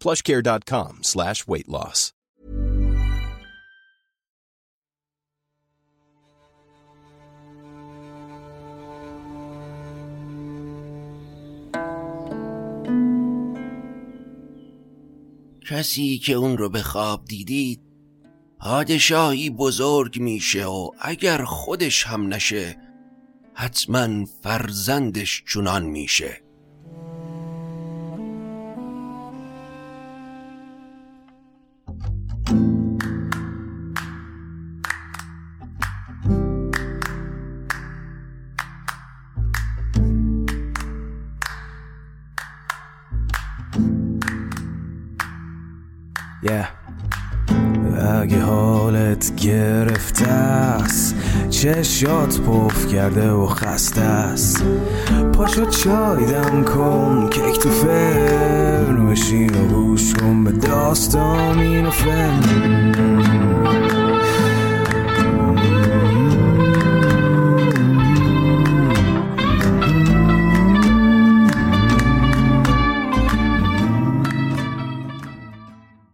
plushcare.com slash weight loss. کسی که اون رو به خواب دیدید پادشاهی بزرگ میشه و اگر خودش هم نشه حتما فرزندش چونان میشه حالت گرفته است. چشات پف کرده و خسته است. پاشو چای دم کن کیک تو فرن بشین و گوش کن به داستان این و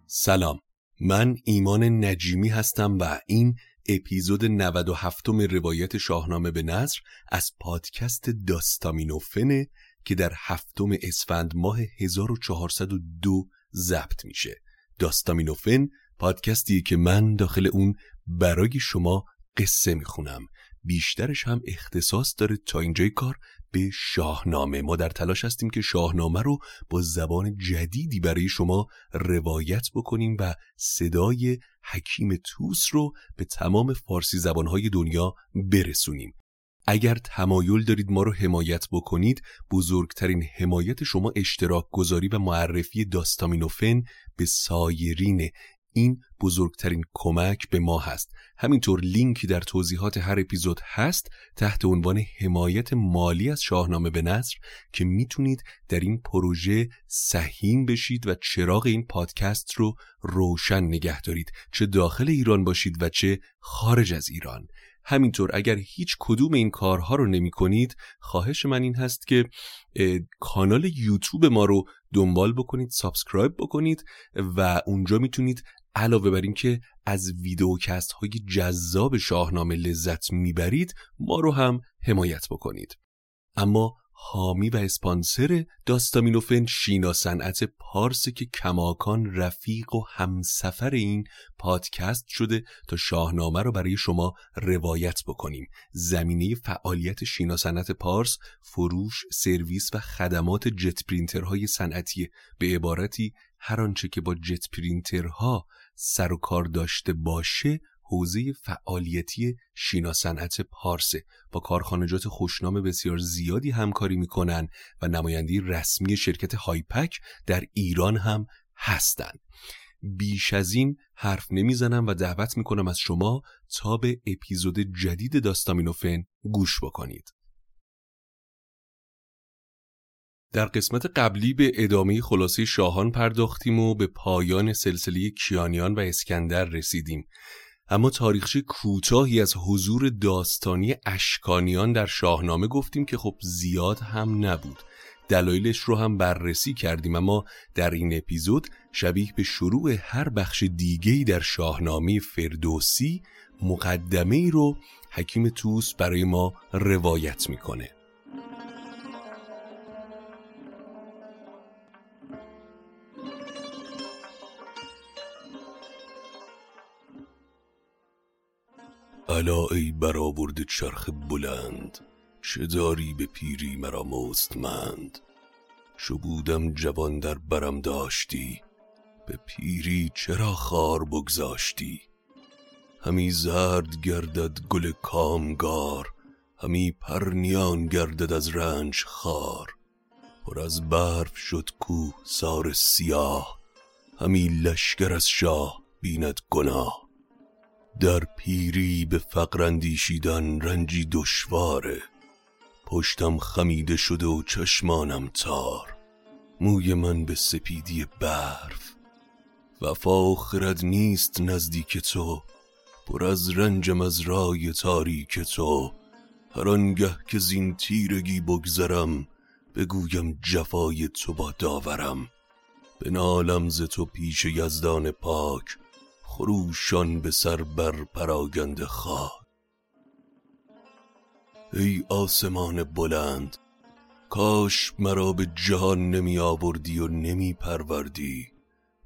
سلام. من ایمان نجیمی هستم و این اپیزود 97 روایت شاهنامه به نظر از پادکست داستامینوفنه که در هفتم اسفند ماه 1402 ضبط میشه. داستامینوفن پادکستی که من داخل اون برای شما قصه می‌خونم. بیشترش هم اختصاص داره تا اینجای کار به شاهنامه. ما در تلاش هستیم که شاهنامه رو با زبان جدیدی برای شما روایت بکنیم و صدای حکیم توس رو به تمام فارسی زبانهای دنیا برسونیم. اگر تمایل دارید ما رو حمایت بکنید بزرگترین حمایت شما اشتراک گذاری و معرفی داستامینوفن به سایرین این بزرگترین کمک به ما هست. همینطور لینکی در توضیحات هر اپیزود هست تحت عنوان حمایت مالی از شاهنامه به نصر که می‌تونید در این پروژه سهیم بشید و چراغ این پادکست رو روشن نگه دارید. چه داخل ایران باشید و چه خارج از ایران. همینطور اگر هیچ کدوم این کارها رو نمی کنید خواهش من این هست که کانال یوتیوب ما رو دنبال بکنید subscribe بکنید و اونجا می‌تونید علاوه بر اینکه از ویدیوکست های جذاب شاهنامه لذت می‌برید ما رو هم حمایت بکنید. اما حامی و اسپانسر داستامینوفن شینا صنعت پارس که کماکان رفیق و همسفر این پادکست شده تا شاهنامه رو برای شما روایت بکنیم. زمینه فعالیت شینا صنعت پارس فروش سرویس و خدمات جت پرینترهای صنعتی. به عبارتی هر آنچه که با جت پرینترها سر و کار داشته باشه حوزه فعالیتی شینا صنعت پارسه با کارخانجات خوشنام بسیار زیادی همکاری می‌کنن و نماینده رسمی شرکت هایپک در ایران هم هستند. بیش از این حرف نمی‌زنم و دعوت می‌کنم از شما تا به اپیزود جدید داستامینوفن گوش بکنید. در قسمت قبلی به ادامه خلاصه شاهان پرداختیم و به پایان سلسله کیانیان و اسکندر رسیدیم. اما تاریخچه کوتاهی از حضور داستانی اشکانیان در شاهنامه گفتیم که خب زیاد هم نبود. دلایلش رو هم بررسی کردیم اما در این اپیزود شبیه به شروع هر بخش دیگهی در شاهنامه فردوسی مقدمه ای رو حکیم توس برای ما روایت می‌کنه. الا ای برآورد چرخ بلند چه داری به پیری مرا مستمند؟ شو بودم جوان در برم داشتی به پیری چرا خار بگذاشتی؟ همی زرد گردد گل کامگار همی پرنیان گردد از رنج خار. پر از برف شد کو سار سیاه همی لشکر از شاه بیند گناه. در پیری به فقر اندیشیدن رنجی دشواره. پشتم خمیده شده و چشمانم تار. موی من به سپیدی برف. وفا و خرد نیست نزدیک تو. پر از رنجم از رای تاریک تو. هر آنگه که زین تیرگی بگذرم بگویم جفای تو با داورم. به نالم ز تو پیش یزدان پاک. خروشان به سر بر پراگند خاک. ای آسمان بلند کاش مرا به جهان نمی آوردی و نمی پروردی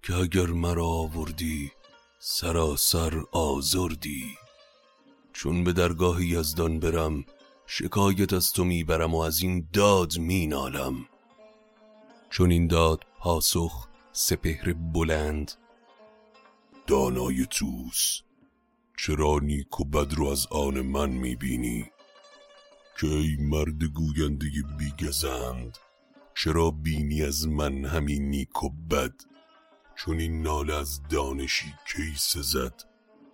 که اگر مرا آوردی سراسر آزردی. چون به درگاه یزدان برم شکایت از تو می‌برم و از این داد مینالم چون این داد پاسخ سپهر بلند دانای توس چرا نیک و بد رو از آن من می‌بینی؟ که ای مرد گوینده بیگزند چرا بینی از من همین نیک و بد؟ چون این نال از دانشی کی سزد؟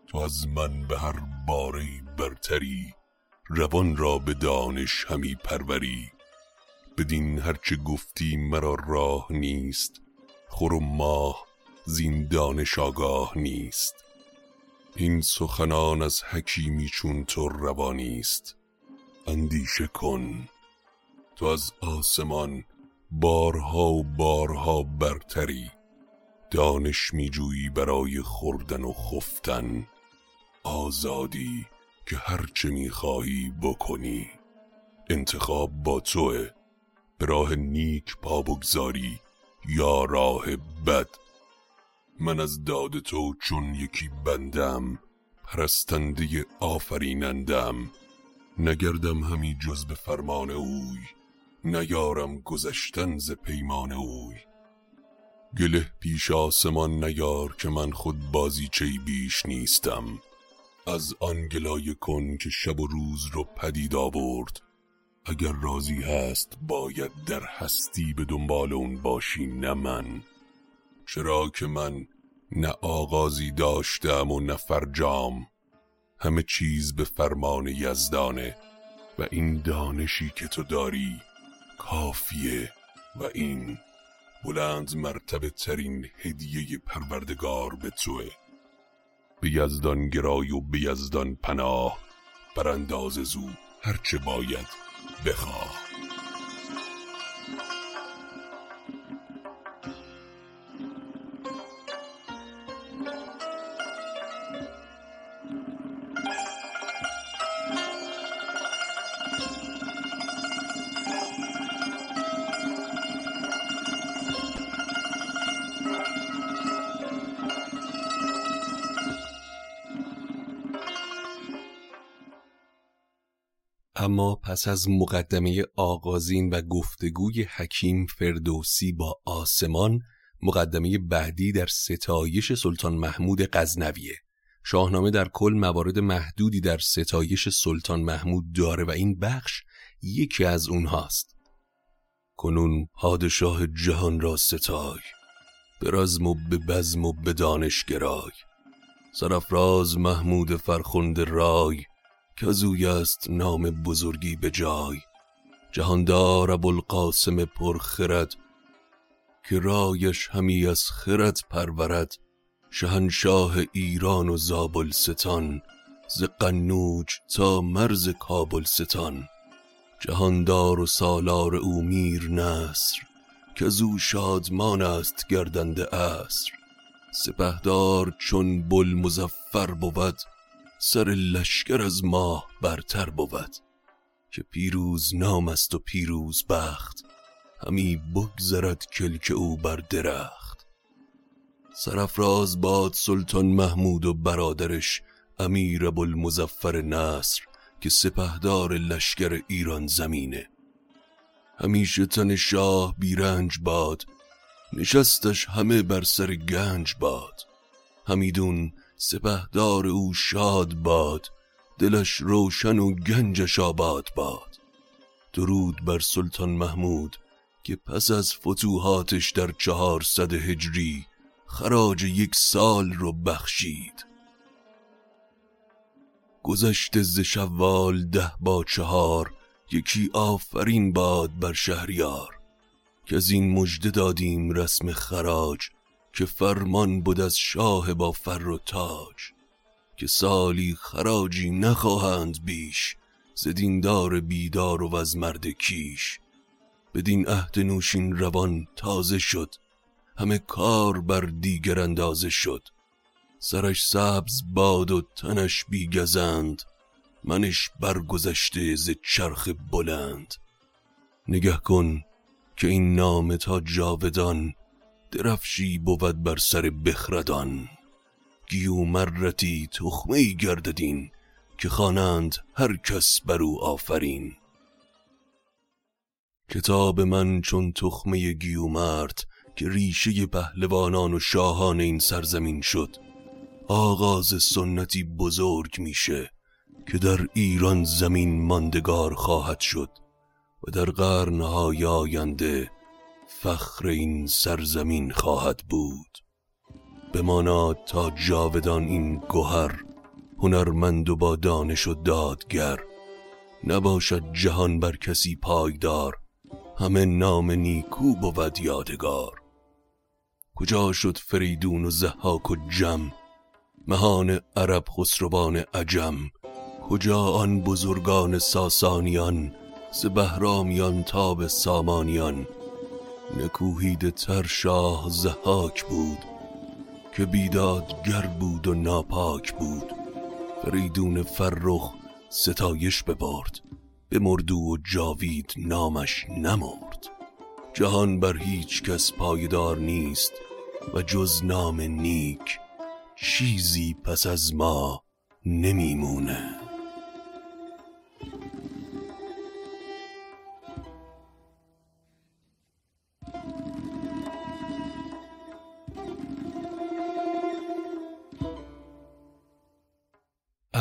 تو از من به هر باره برتری روان را به دانش همی پروری. بدین هرچه گفتی مرا راه نیست خور و ماه زین دانش آگاه نیست. این سخنان از حکیمی چون تو روانیست اندیشه کن. تو از آسمان بارها و بارها برتری. دانش میجویی برای خوردن و خفتن. آزادی که هرچه می‌خواهی بکنی. انتخاب با توه. به راه نیک پا بگذاری. یا راه بد. من از داد تو چون یکی بندم پرستنده آفرینندم. نگردم همی جز به فرمان اوی نیارم گذشتن ز پیمان اوی. گله پیش آسمان نیار که من خود بازی چی بیش نیستم. از آن گلایه کن که شب و روز رو پدید آورد. اگر راضی هست باید در هستی به دنبال اون باشی نه من. چرا که من نه آغازی داشتم و نه فرجام. همه چیز به فرمان یزدانه و این دانشی که تو داری کافیه و این بلند مرتبه ترین هدیه پروردگار به توه. به یزدان گرای و به یزدان پناه برانداز زو هرچه باید بخواه. اما پس از مقدمه آغازین و گفتگوی حکیم فردوسی با آسمان مقدمه بعدی در ستایش سلطان محمود غزنویه. شاهنامه در کل موارد محدودی در ستایش سلطان محمود داره و این بخش یکی از اونهاست. کنون پادشاه جهان را ستای به رزم و به بزم و به دانش گرای سرافراز محمود فرخند رای که است نام بزرگی به جای. جهاندار ابوالقاسم پرخرد که رایش همی از خرد پرورد. شهنشاه ایران و زابلستان ز قنوج تا مرز کابلستان. جهاندار و سالار او میر نصر که زو شادمان است گردنده اصر سپهدار چون بل مزفر بود سر لشکر از ماه برتر بود که پیروز نام است و پیروز بخت. همی بگذرد کلک او بر درخت. سرفراز باد سلطان محمود و برادرش امیر ابوالمظفر نصر که سپهدار لشکر ایران زمینه. همیشه تن شاه بیرنج باد نشستش همه بر سر گنج باد. همیدون سپهدار او شاد باد دلش روشن و گنجش آباد باد. درود بر سلطان محمود که پس از فتوحاتش در چهارصد هجری خراج یک سال رو بخشید. گذشته ز شوال ده با چهار یکی آفرین باد بر شهریار. که از این مژده دادیم رسم خراج که فرمان بود از شاه با فر و تاج که سالی خراجی نخواهند بیش ز دیندار بیدار و از مرد کیش. بدین عهد نوشین روان تازه شد همه کار بر دیگر اندازه شد. سرش سبز باد و تنش بیگزند منش برگذشته ز چرخ بلند. نگه کن که این نام تا جاودان درفشی بود بر سر بخردان. گیومرتی تخمه گرددین که خوانند هر کس بر او آفرین. کتاب من چون تخمه گیومرد که ریشه پهلوانان و شاهان این سرزمین شد آغاز سنتی بزرگ میشه که در ایران زمین ماندگار خواهد شد و در قرنهای آینده فخر این سرزمین خواهد بود. بماناد تا جاودان این گوهر هنرمند و با دانش و دادگر. نباشد جهان بر کسی پایدار همه نام نیکو بود یادگار. کجا شد فریدون و زحاک و جم؟ مهان عرب خسروان عجم. کجا آن بزرگان ساسانیان ز بهرامیان تا به سامانیان؟ نکوهید تر شاه زحاک بود که بیدادگر بود و ناپاک بود. فریدون فرخ ستایش ببرد به مردو و جاوید نامش نمرد. جهان بر هیچ کس پایدار نیست و جز نام نیک چیزی پس از ما نمیمونه.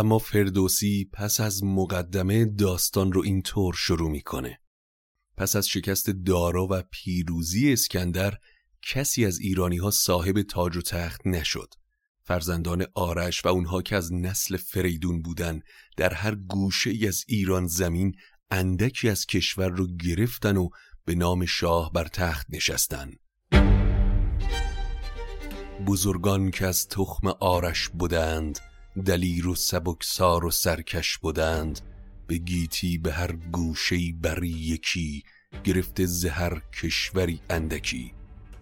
اما فردوسی پس از مقدمه داستان رو اینطور شروع می‌کنه. پس از شکست دارا و پیروزی اسکندر کسی از ایرانی ها صاحب تاج و تخت نشد. فرزندان آرش و اونها که از نسل فریدون بودن در هر گوشه ای از ایران زمین اندکی از کشور رو گرفتن و به نام شاه بر تخت نشستن. بزرگان که از تخم آرش بودند دلیر و سبکسار و سرکش بودند به گیتی به هر گوشهی بری یکی گرفته زهر کشوری اندکی.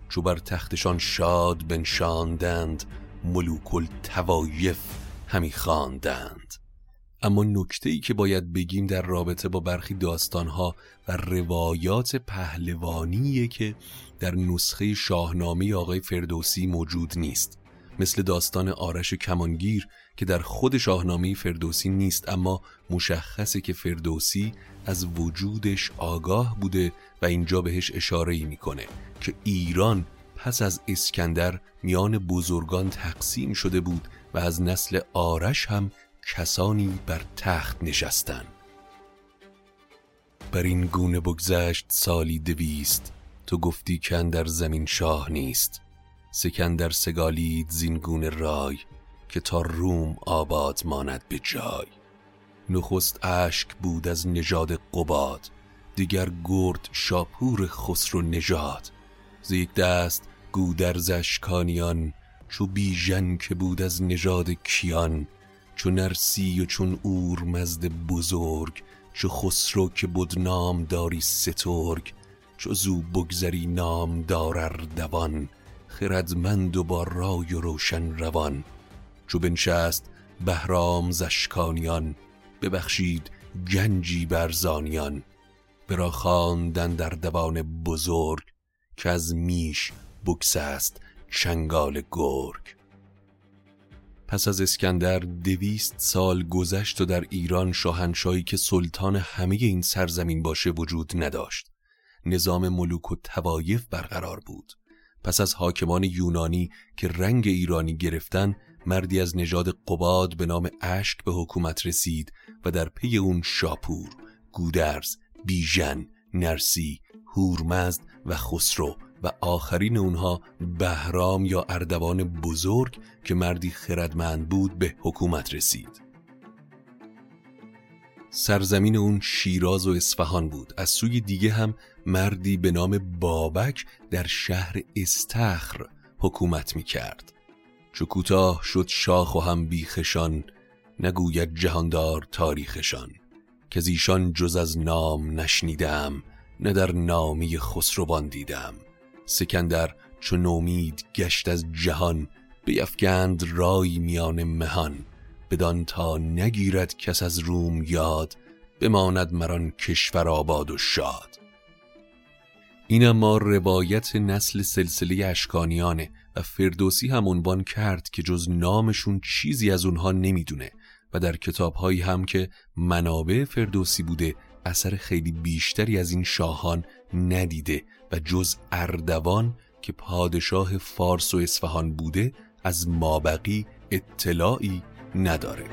چو بر تختشان شاد بنشاندند ملوک التوایف همی خواندند. اما نکته ای که باید بگیم در رابطه با برخی داستانها و روایات پهلوانیه که در نسخه شاهنامه آقای فردوسی موجود نیست. مثل داستان آرش کمانگیر که در خود شاهنامه فردوسی نیست اما مشخصه که فردوسی از وجودش آگاه بوده و اینجا بهش اشاره ای می‌کنه که ایران پس از اسکندر میان بزرگان تقسیم شده بود و از نسل آرش هم کسانی بر تخت نشستن. بر این گونه بگذشت سالی دویست. تو گفتی که در زمین شاه نیست. سکندر سگالید زین رای. که تا روم آباد ماند به جای. نخست اشک بود از نژاد قباد دیگر گرد شاپور خسرو نژاد. ز یک دست گودرز اشکانیان چو بیژن که بود از نژاد کیان. چو نرسی و چون اورمزد بزرگ چو خسرو که بود نام داری سترگ چو زو بگذری نام دارر دوان خردمند و با رای و روشن روان. چو بنشست بهرام زشکانیان ببخشید گنجی برزانیان برا خواندن در دوان بزرگ که از میش بکس است چنگال گرگ. پس از اسکندر دویست سال گذشت و در ایران شاهنشاهی که سلطان همه این سرزمین باشه وجود نداشت. نظام ملوک و توایف برقرار بود. پس از حاکمان یونانی که رنگ ایرانی گرفتن مردی از نژاد قباد به نام اشک به حکومت رسید و در پی اون شاپور، گودرز، بیژن، نرسی، هورمزد و خسرو و آخرین اونها بهرام یا اردوان بزرگ که مردی خردمند بود به حکومت رسید. سرزمین اون شیراز و اصفهان بود. از سوی دیگه هم مردی به نام بابک در شهر استخر حکومت می کرد چو کوتاه شد شاخ و هم بیخشان نگوید جهاندار تاریخشان. که ایشان جز از نام نشنیدم نه در نامی خسروان دیدم. سکندر چو نومید گشت از جهان بیفگند رای میان مهان. بدان تا نگیرد کس از روم یاد بماند مران کشور آباد و شاد. این اما روایت نسل سلسله اشکانیانه. و فردوسی هم عنوان کرد که جز نامشون چیزی از اونها نمی‌دونه و در کتابهایی هم که منابع فردوسی بوده اثر خیلی بیشتری از این شاهان ندیده و جز اردوان که پادشاه فارس و اصفهان بوده از مابقی اطلاعی نداره.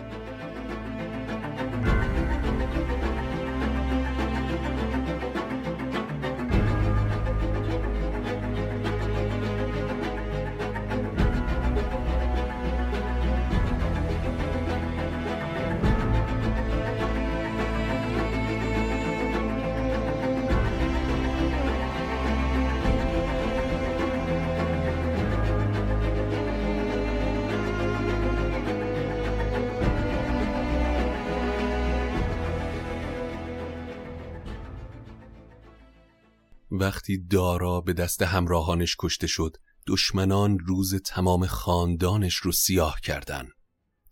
وقتی دارا به دست همراهانش کشته شد دشمنان روز تمام خاندانش رو سیاه کردن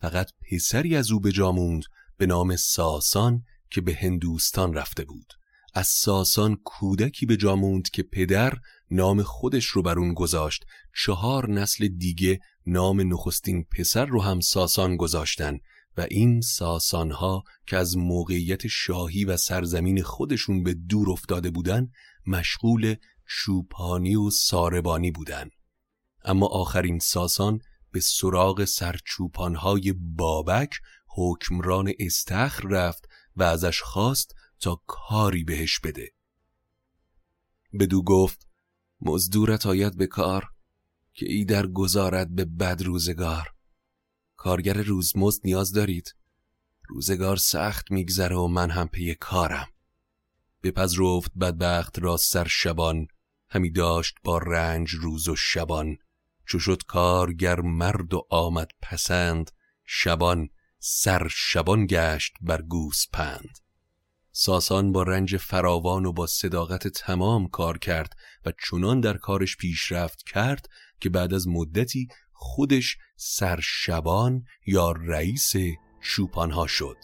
فقط پسری از او به جاموند به نام ساسان که به هندوستان رفته بود. از ساسان کودکی به جاموند که پدر نام خودش رو بر اون گذاشت. چهار نسل دیگه نام نخستین پسر رو هم ساسان گذاشتن و این ساسانها که از موقعیت شاهی و سرزمین خودشون به دور افتاده بودن مشغول چوپانی و ساربانی بودن. اما آخرین ساسان به سراغ سرچوپانهای بابک حکمران استخر رفت و ازش خواست تا کاری بهش بده. بدو گفت مزدورت آید به کار که ای در گذارد به بد روزگار. کارگر روزمزد نیاز دارید. روزگار سخت میگذره و من هم پی کارم. بپذرفت بدبخت را سر شبان همی داشت با رنج روز و شبان. چو شد کارگر مرد و آمد پسند شبان سر شبان گشت بر گوس پند. ساسان با رنج فراوان و با صداقت تمام کار کرد و چنان در کارش پیشرفت کرد که بعد از مدتی خودش سرشبان یا رئیس شوپانها شد.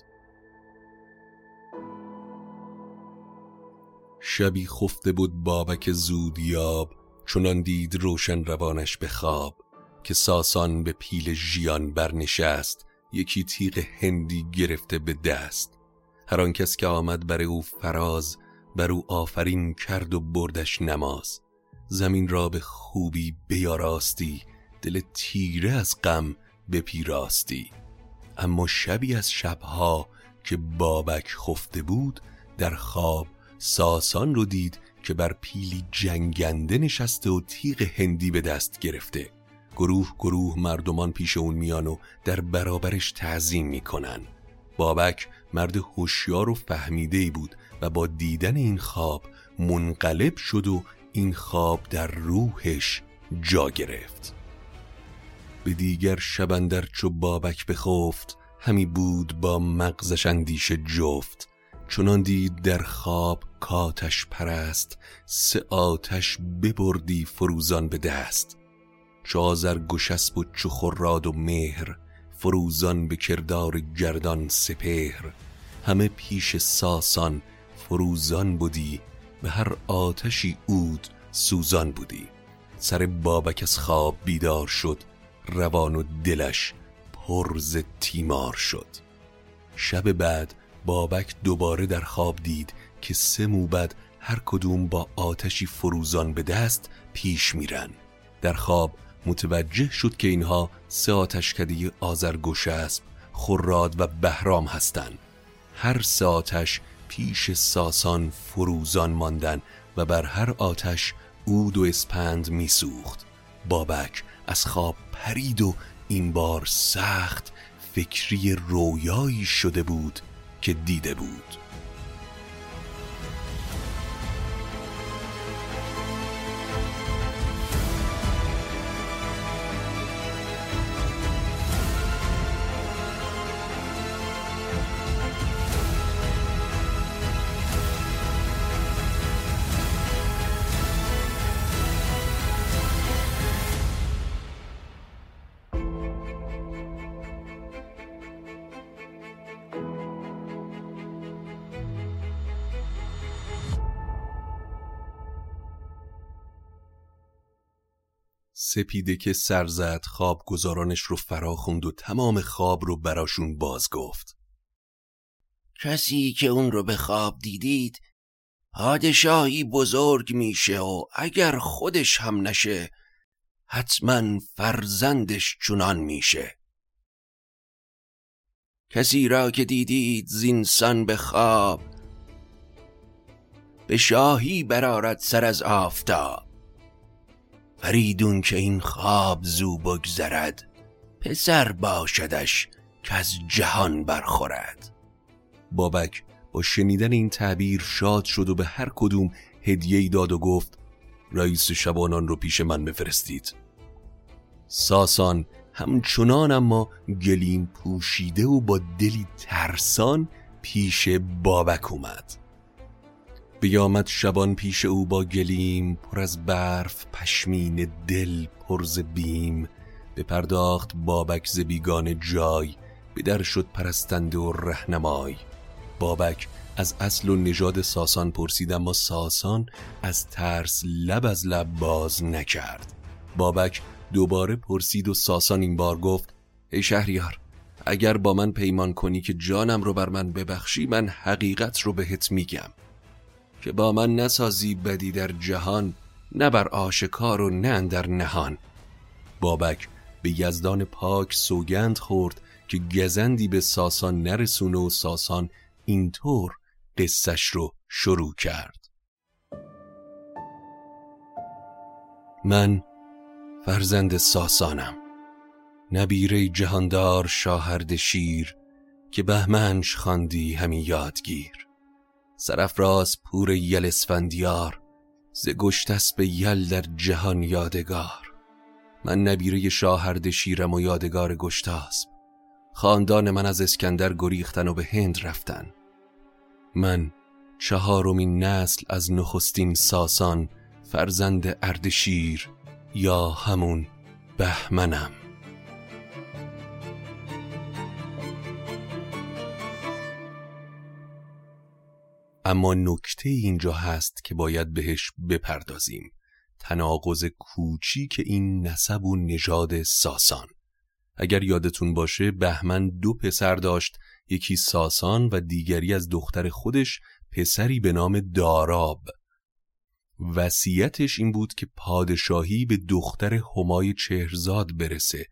شبی خفته بود بابک زودیاب چنان دید روشن روانش به خواب که ساسان به پیل ژیان برنشست یکی تیغ هندی گرفته به دست. هر کس که آمد بر او فراز بر او آفرین کرد و بردش نماز. زمین را به خوبی بیاراستی دل تیره از غم بپیراستی. اما شبی از شبها که بابک خفته بود در خواب ساسان رو دید که بر پیلی جنگنده نشسته و تیغ هندی به دست گرفته. گروه گروه مردمان پیش اون میان و در برابرش تعظیم می‌کنن. بابک مرد هوشیار و فهمیده بود و با دیدن این خواب منقلب شد و این خواب در روحش جا گرفت. به دیگر شبندر چو بابک بخفت همی بود با مغزش اندیشه جفت. چنان دید در خواب کاتش پرست سه آتش ببردی فروزان به دست. چازر گشسب و چو خراد و مهر فروزان به کردار گردان سپهر. همه پیش ساسان فروزان بودی به هر آتشی اود سوزان بودی. سر بابک از خواب بیدار شد روان و دلش پرز تیمار شد. شب بعد بابک دوباره در خواب دید که سه موبد هر کدوم با آتشی فروزان به دست پیش میرن. در خواب متوجه شد که اینها سه آتشکده آزرگوش اسب خراد و بهرام هستند. هر سه آتش پیش ساسان فروزان ماندن و بر هر آتش عود و اسپند میسوخت. بابک از خواب پرید و این بار سخت فکری رویایی شده بود. که دیده بود. سپیده که سر زد خواب گزارانش رو فرا خوند و تمام خواب رو براشون باز گفت. کسی که اون رو به خواب دیدید پادشاهی بزرگ میشه و اگر خودش هم نشه حتما فرزندش چنان میشه. کسی را که دیدید زینسان به خواب به شاهی برارد سر از آفتاب. فریدون که این خواب زو بگذرد پسر باشدش که از جهان برخورد. بابک با شنیدن این تعبیر شاد شد و به هر کدوم هدیه داد و گفت رئیس شبانان رو پیش من بفرستید. ساسان همچنان اما گلیم پوشیده و با دلی ترسان پیش بابک اومد. بیامد شبان پیش او با گلیم پر از برف پشمین دل پرز بیم. به پرداخت بابک ز بیگان جای به در شد پرستنده و رهنمای. بابک از اصل و نژاد ساسان پرسید اما ساسان از ترس لب از لب باز نکرد. بابک دوباره پرسید و ساسان این بار گفت ای شهریار اگر با من پیمان کنی که جانم رو بر من ببخشی من حقیقت رو بهت میگم. که با من نسازی بدی در جهان نه بر آشکار و نه در نهان. بابک به یزدان پاک سوگند خورد که گزندی به ساسان نرسونه و ساسان اینطور قصش رو شروع کرد. من فرزند ساسانم. نبیره جهاندار شاهرد شیر که بهمنش خواندی همی یادگیر. سرفراز پور یل اسفندیار ز گشت به یل در جهان یادگار. من نبیره شاهرد شیرم و یادگار گشتاسب خاندان من از اسکندر گریختن و به هند رفتن. من چهارمین نسل از نخستین ساسان فرزند اردشیر یا همون بهمنم. اما نکته اینجا هست که باید بهش بپردازیم. تناقض کوچیک این نسب و نژاد ساسان. اگر یادتون باشه بهمن دو پسر داشت یکی ساسان و دیگری از دختر خودش پسری به نام داراب. وصیتش این بود که پادشاهی به دختر همای چهرزاد برسه.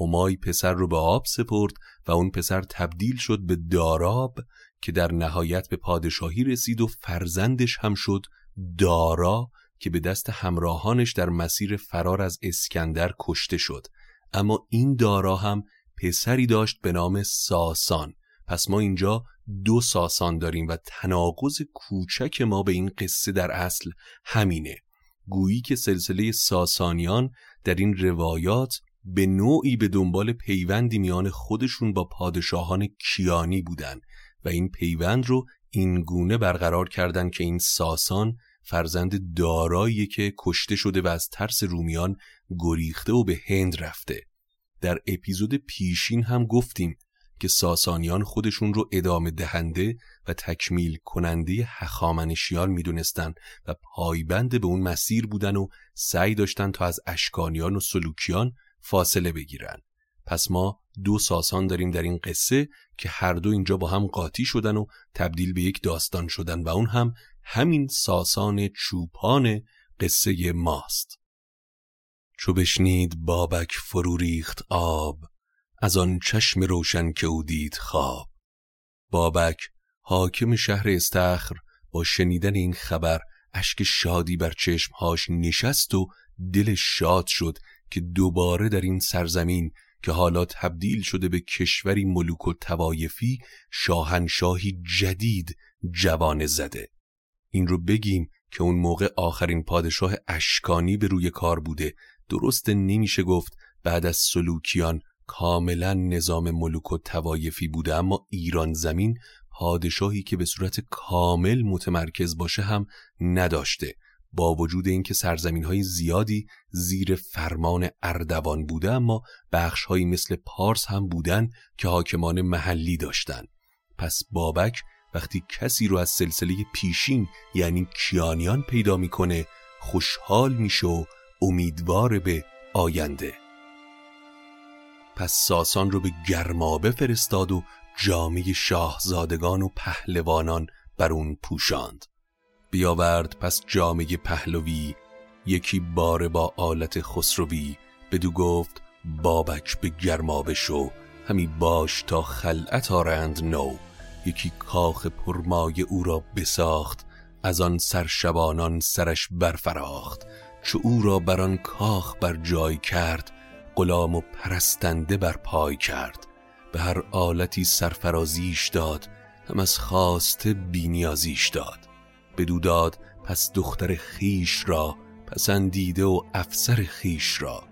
همای پسر رو به آب سپرد و اون پسر تبدیل شد به داراب که در نهایت به پادشاهی رسید و فرزندش هم شد دارا که به دست همراهانش در مسیر فرار از اسکندر کشته شد. اما این دارا هم پسری داشت به نام ساسان. پس ما اینجا دو ساسان داریم و تناقض کوچک ما به این قصه در اصل همینه. گویی که سلسله ساسانیان در این روایات به نوعی به دنبال پیوندی میان خودشون با پادشاهان کیانی بودن. و این پیوند رو این گونه برقرار کردن که این ساسان فرزند دارایی که کشته شده و از ترس رومیان گریخته و به هند رفته. در اپیزود پیشین هم گفتیم که ساسانیان خودشون رو ادامه دهنده و تکمیل کننده هخامنشیان می‌دونستن و پایبند به اون مسیر بودن و سعی داشتن تا از اشکانیان و سلوکیان فاصله بگیرن. پس ما دو ساسان داریم در این قصه که هر دو اینجا با هم قاطی شدن و تبدیل به یک داستان شدن و اون هم همین ساسان چوپان قصه ماست. چو بشنید بابک فرو ریخت آب از آن چشم روشن که او دید خواب. بابک حاکم شهر استخر با شنیدن این خبر اشک شادی بر چشمهاش نشست و دل شاد شد که دوباره در این سرزمین که حالا تبدیل شده به کشوری ملوک و توایفی شاهنشاهی جدید جوان زده. این رو بگیم که اون موقع آخرین پادشاه اشکانی به روی کار بوده. درست نمیشه گفت بعد از سلوکیان کاملا نظام ملوک و توایفی بوده اما ایران زمین پادشاهی که به صورت کامل متمرکز باشه هم نداشته. با وجود اینکه سرزمین های زیادی زیر فرمان اردوان بوده اما بخش های مثل پارس هم بودن که حاکمان محلی داشتن. پس بابک وقتی کسی رو از سلسله پیشین یعنی کیانیان پیدا می‌کنه خوشحال میشه و امیدوار به آینده. پس ساسان رو به گرمابه فرستاد و جامعه شاهزادگان و پهلوانان بر اون پوشاند. بیاورد پس جامعه پهلوی یکی بار با آلت خسروی بدو گفت بابک به گرمابه شو همی باش تا خلعت آرند نو. یکی کاخ پرمای او را بساخت از آن سرشبانان سرش برفراخت. چو او را بر آن کاخ بر جای کرد غلام و پرستنده بر پای کرد. به هر آلتی سرفرازیش داد هم از خواسته بینیازیش داد. بدو داد پس دختر خیش را پسندیده و افسر خیش را.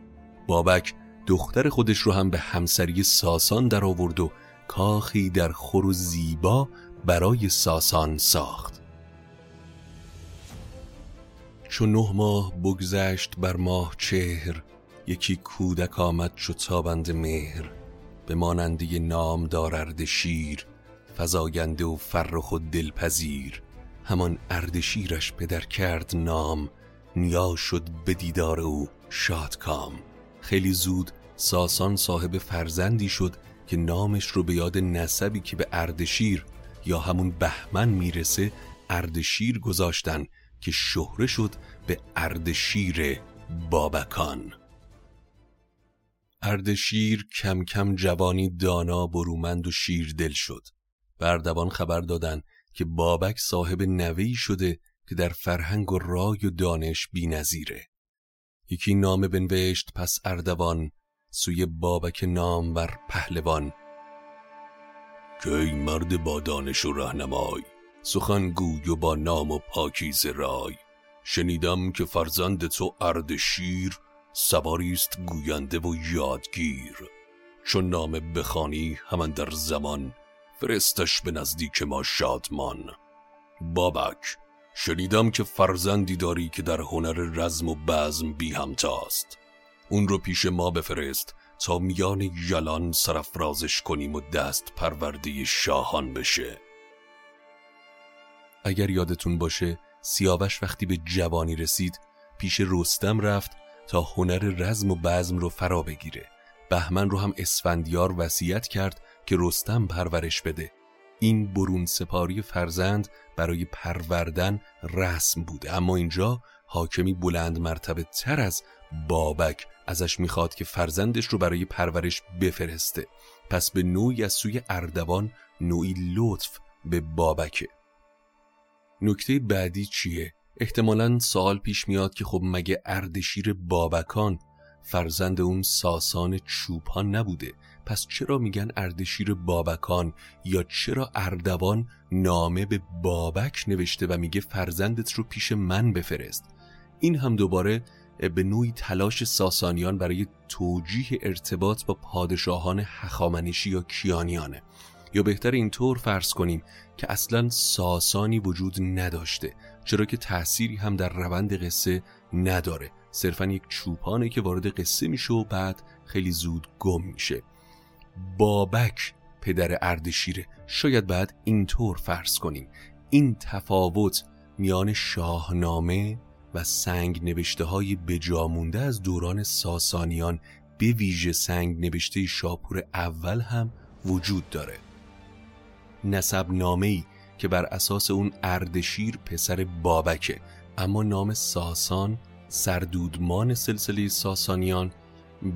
بابک دختر خودش رو هم به همسری ساسان در آورد و کاخی در خور و زیبا برای ساسان ساخت. چون نه ماه بگذشت بر ماه چهر یکی کودک آمد چو تابند مهر. به ماننده نام دار شیر فزاینده و فرخ و دلپذیر. همان اردشیرش پدر کرد نام نیا شد به دیدار او شادکام. خیلی زود ساسان صاحب فرزندی شد که نامش رو به یاد نسبی که به اردشیر یا همون بهمن می‌رسه اردشیر گذاشتن که شهره شد به اردشیر بابکان. اردشیر کم کم جوانی دانا برومند و شیر دل شد. بردوان خبر دادن که بابک صاحب نوی شده که در فرهنگ و رای و دانش بی نظیره. یکی نام بنوشت پس اردوان سوی بابک نامور پهلوان. که ای مرد با دانش و رهنمای سخن گوی و با نام و پاکیز رای. شنیدم که فرزند تو اردشیر سواری است گوینده و یادگیر. چون نام بخانی همان در زمان. فرستش به نزدیک ما شادمان. بابک شنیدم که فرزندی داری که در هنر رزم و بزم بی همتاست. اون رو پیش ما بفرست تا میان یلان سرفرازش کنیم و دست پرورده شاهان بشه. اگر یادتون باشه سیاوش وقتی به جوانی رسید پیش رستم رفت تا هنر رزم و بزم رو فرا بگیره. بهمن رو هم اسفندیار وصیت کرد که رستم پرورش بده. این برون سپاری فرزند برای پروردن رسم بوده. اما اینجا حاکمی بلند مرتبه تر از بابک ازش می‌خواد که فرزندش رو برای پرورش بفرسته. پس به نوعی از سوی اردوان نوعی لطف به بابکه. نکته بعدی چیه؟ احتمالا سوال پیش میاد که خب مگه اردشیر بابکان فرزند اون ساسان چوپان نبوده. پس چرا میگن اردشیر بابکان یا چرا اردوان نامه به بابک نوشته و میگه فرزندت رو پیش من بفرست؟ این هم دوباره به نوعی تلاش ساسانیان برای توجیه ارتباط با پادشاهان هخامنشی یا کیانیانه. یا بهتر اینطور فرض کنیم که اصلا ساسانی وجود نداشته چرا که تأثیری هم در روند قصه نداره. صرفا یک چوپانه که وارد قصه میشه و بعد خیلی زود گم میشه. بابک پدر اردشیره. شاید بعد اینطور فرض کنیم. این تفاوت میان شاهنامه و سنگ نوشته های بجامونده از دوران ساسانیان به ویژه سنگ نوشته شاپور اول هم وجود داره. نسب نامه که بر اساس اون اردشیر پسر بابکه اما نام ساسان سردودمان سلسله ساسانیان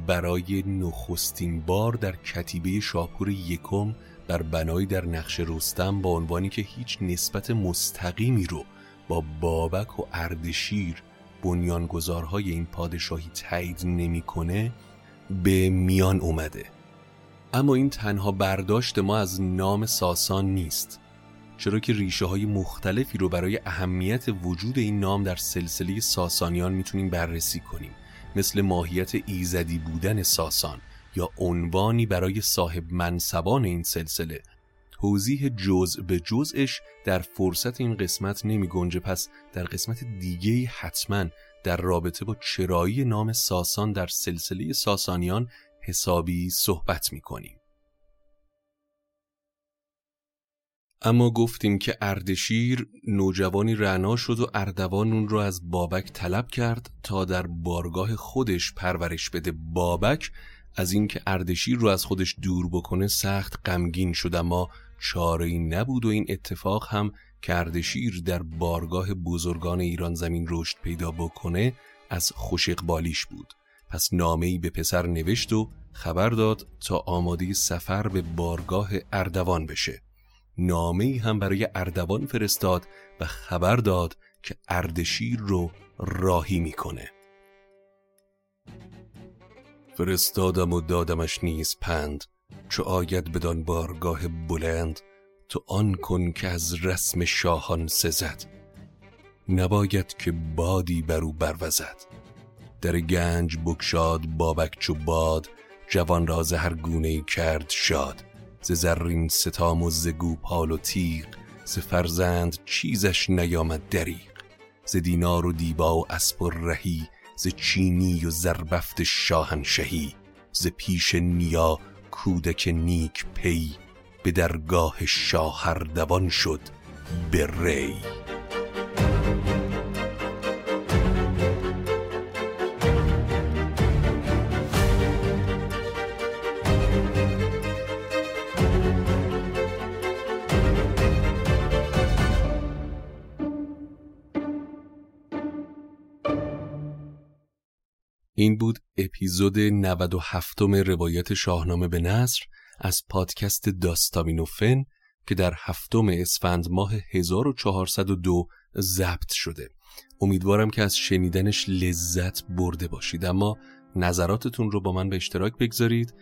برای نخستین بار در کتیبه شاپور یکم بر بنایی در نقش رستم با عنوانی که هیچ نسبت مستقیمی رو با بابک و اردشیر بنیانگذارهای این پادشاهی تایید نمی‌کنه به میان اومده. اما این تنها برداشت ما از نام ساسان نیست. چرا که ریشه های مختلفی رو برای اهمیت وجود این نام در سلسله ساسانیان می‌تونیم بررسی کنیم مثل ماهیت ایزدی بودن ساسان یا عنوانی برای صاحب منصبان این سلسله توضیح جزء به جزءش در فرصت این قسمت نمی گنجه پس در قسمت دیگه حتما در رابطه با چرایی نام ساسان در سلسله ساسانیان حسابی صحبت می کنیم. اما گفتیم که اردشیر نوجوانی رعنا شد و اردوان اون رو از بابک طلب کرد تا در بارگاه خودش پرورش بده. بابک از اینکه اردشیر رو از خودش دور بکنه سخت غمگین شد اما چاره ای نبود و این اتفاق هم که اردشیر در بارگاه بزرگان ایران زمین رشد پیدا بکنه از خوش اقبالیش بود. پس نامه به پسر نوشت و خبر داد تا آماده سفر به بارگاه اردوان بشه. نامه هم برای اردوان فرستاد و خبر داد که اردشیر رو راهی می‌کنه. فرستادم و دادمش نیز پند چو آید بدان بارگاه بلند تو آن کن که از رسم شاهان سزد. نباید که بادی برو بروزد در گنج بکشاد بابک چو باد جوان را هر گونه کرد شاد. ز زرین ستام و ز گوپال و تیغ ز فرزند چیزش نیامد دریغ. ز دینار و دیبا و اسب و رهی ز چینی و زربفت شاهنشهی ز پیش نیا کودک نیک پی به درگاه شاهردوان شد به ری. این بود اپیزود 97 روایت شاهنامه به نصر از پادکست داستامینوفن که در هفتم اسفند ماه 1402 ضبط شده. امیدوارم که از شنیدنش لذت برده باشید. اما نظراتتون رو با من به اشتراک بگذارید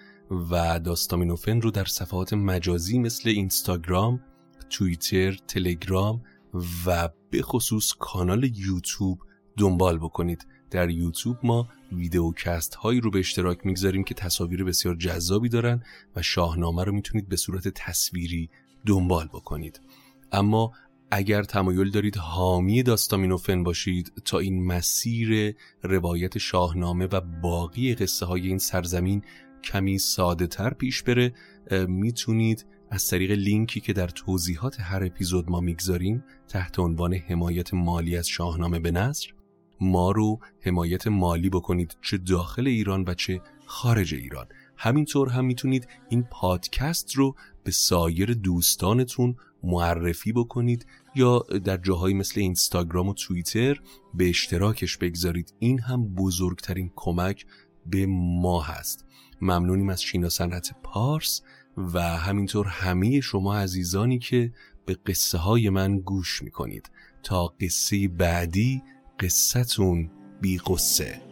و داستامینوفن رو در صفحات مجازی مثل اینستاگرام، توییتر، تلگرام و به خصوص کانال یوتیوب دنبال بکنید. در یوتیوب ما ویدیوکست هایی رو به اشتراک می‌گذاریم که تصاویر بسیار جذابی دارن و شاهنامه رو می‌تونید به صورت تصویری دنبال بکنید. اما اگر تمایل دارید حامی داستامینوفن باشید تا این مسیر روایت شاهنامه و باقی قصه های این سرزمین کمی ساده تر پیش بره می‌تونید از طریق لینکی که در توضیحات هر اپیزود ما می‌گذاریم تحت عنوان حمایت مالی از شاهنامه به نصر ما رو حمایت مالی بکنید چه داخل ایران و چه خارج ایران. همینطور هم می‌تونید این پادکست رو به سایر دوستانتون معرفی بکنید یا در جاهایی مثل اینستاگرام و توییتر به اشتراکش بگذارید. این هم بزرگترین کمک به ما هست. ممنونیم از شینا صنعت پارس و همینطور همه شما عزیزانی که به قصه های من گوش می‌کنید. تا قصه بعدی قصتون بی قصه